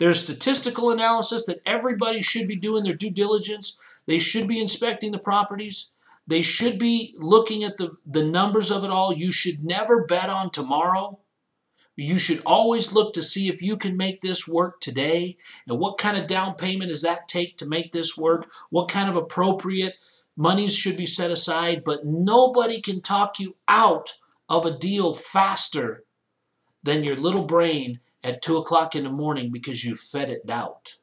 There's statistical analysis that everybody should be doing their due diligence. They should be inspecting the properties. They should be looking at the, the numbers of it all. You should never bet on tomorrow. You should always look to see if you can make this work today and what kind of down payment does that take to make this work? What kind of appropriate monies should be set aside? But nobody can talk you out of a deal faster than your little brain at 2 o'clock in the morning because you fed it doubt.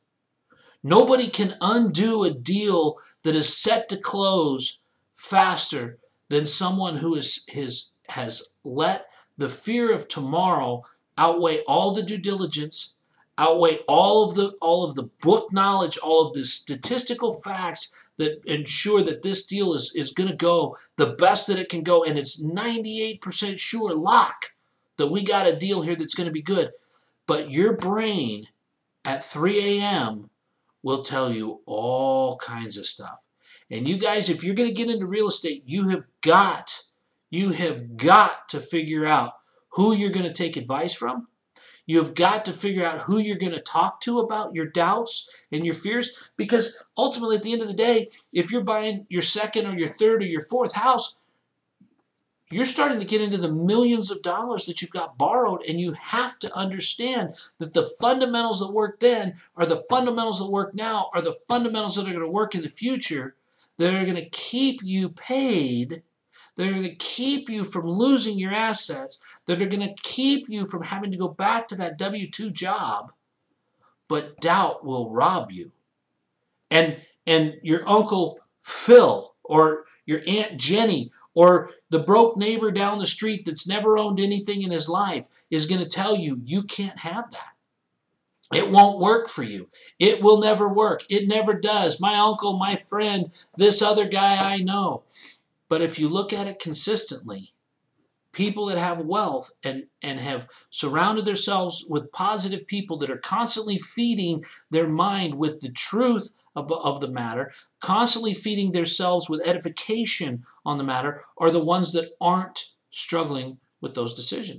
Nobody can undo a deal that is set to close faster than someone who is, has, has let the fear of tomorrow outweigh all the due diligence, outweigh all of the all of the book knowledge, all of the statistical facts that ensure that this deal is, is going to go the best that it can go. And it's 98% sure lock that we got a deal here that's going to be good. But your brain at 3 a.m. will tell you all kinds of stuff. And you guys, if you're going to get into real estate, you have got you have got to figure out who you're going to take advice from. You have got to figure out who you're going to talk to about your doubts and your fears because ultimately, at the end of the day, if you're buying your second or your third or your fourth house, you're starting to get into the millions of dollars that you've got borrowed, and you have to understand that the fundamentals that work then are the fundamentals that work now, are the fundamentals that are going to work in the future that are going to keep you paid that are going to keep you from losing your assets, that are going to keep you from having to go back to that W 2 job, but doubt will rob you. And, and your Uncle Phil or your Aunt Jenny or the broke neighbor down the street that's never owned anything in his life is going to tell you you can't have that. It won't work for you. It will never work. It never does. My uncle, my friend, this other guy I know. But if you look at it consistently, people that have wealth and, and have surrounded themselves with positive people that are constantly feeding their mind with the truth of, of the matter, constantly feeding themselves with edification on the matter, are the ones that aren't struggling with those decisions.